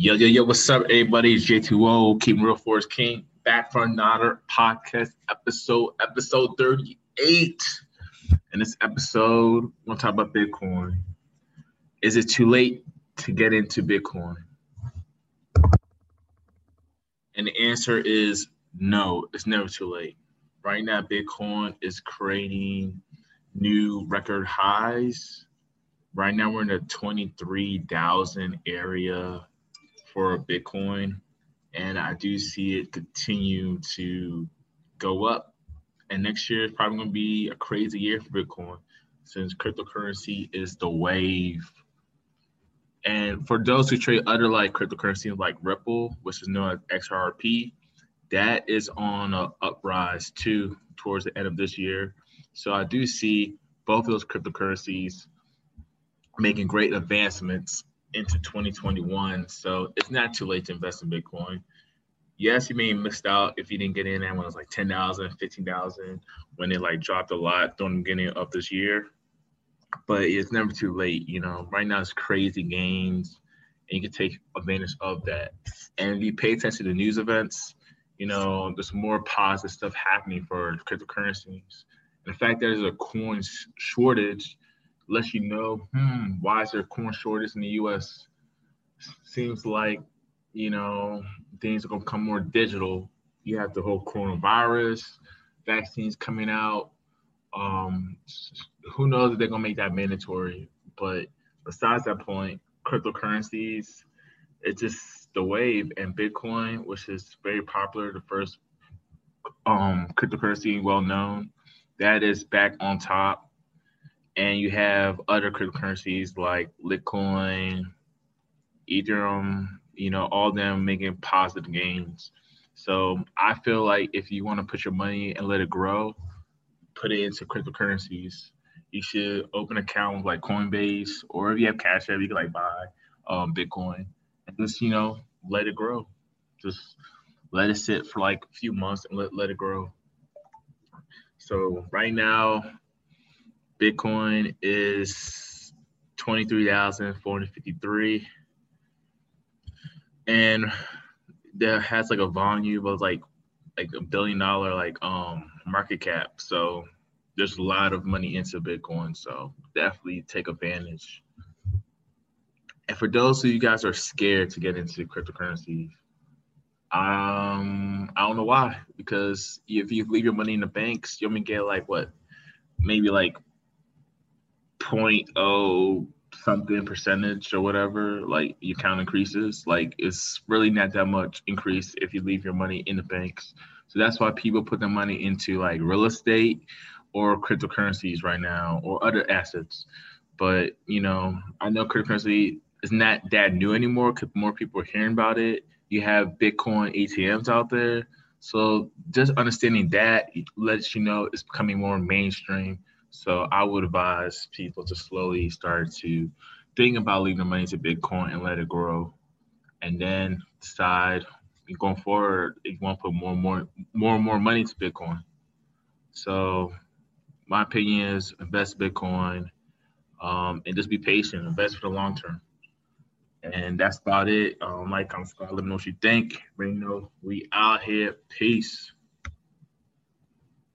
Yo, yo, yo, what's up, everybody? It's J2O, Keeping Real Force King, back for another podcast episode, episode 38. In this episode, we're going to talk about Bitcoin. Is it too late to get into Bitcoin? And the answer is no, it's never too late. Right now, Bitcoin is creating new record highs. Right now, we're in the 23,000 area for Bitcoin, and I do see it continue to go up. And next year is probably going to be a crazy year for Bitcoin since cryptocurrency is the wave. And for those who trade other like cryptocurrencies like Ripple, which is known as XRP, that is on a uprise too towards the end of this year. So I do see both of those cryptocurrencies making great advancements into 2021. So it's not too late to invest in Bitcoin. Yes, you may have missed out if you didn't get in there when it was like 10,000, 15,000, when it like dropped a lot during the beginning of this year. But it's never too late. You know, right now it's crazy gains and you can take advantage of that. And if you pay attention to the news events, you know, there's more positive stuff happening for cryptocurrencies. And the fact that there's a coin shortage lets you know, hmm, why is there corn shortage in the U.S.? Seems like, you know, things are gonna become more digital. You have the whole coronavirus, vaccines coming out. Um, who knows if they're gonna make that mandatory? But besides that point, cryptocurrencies, it's just the wave, and Bitcoin, which is very popular, the first um cryptocurrency well known, that is back on top and you have other cryptocurrencies like Litecoin, Ethereum, you know, all them making positive gains. So I feel like if you want to put your money and let it grow, put it into cryptocurrencies. You should open an account with like Coinbase, or if you have Cash App, you can like buy um, Bitcoin and just you know let it grow. Just let it sit for like a few months and let let it grow. So right now, Bitcoin is 23,453. And there has like a volume of like like a billion dollar like um market cap. So there's a lot of money into Bitcoin. So definitely take advantage. And for those of you guys are scared to get into cryptocurrencies, um, I don't know why. Because if you leave your money in the banks, you're gonna get like what, maybe like point oh something percentage or whatever, like your count increases. Like it's really not that much increase if you leave your money in the banks. So that's why people put their money into like real estate or cryptocurrencies right now or other assets. But you know, I know cryptocurrency is not that new anymore because more people are hearing about it. You have Bitcoin ATMs out there. So just understanding that lets you know it's becoming more mainstream so I would advise people to slowly start to think about leaving the money to Bitcoin and let it grow, and then decide going forward if you want to put more and more more and more money to Bitcoin. So my opinion is invest Bitcoin um, and just be patient, invest for the long term. And that's about it. Um, like, comment, subscribe, let me know what you think. We out here. Peace.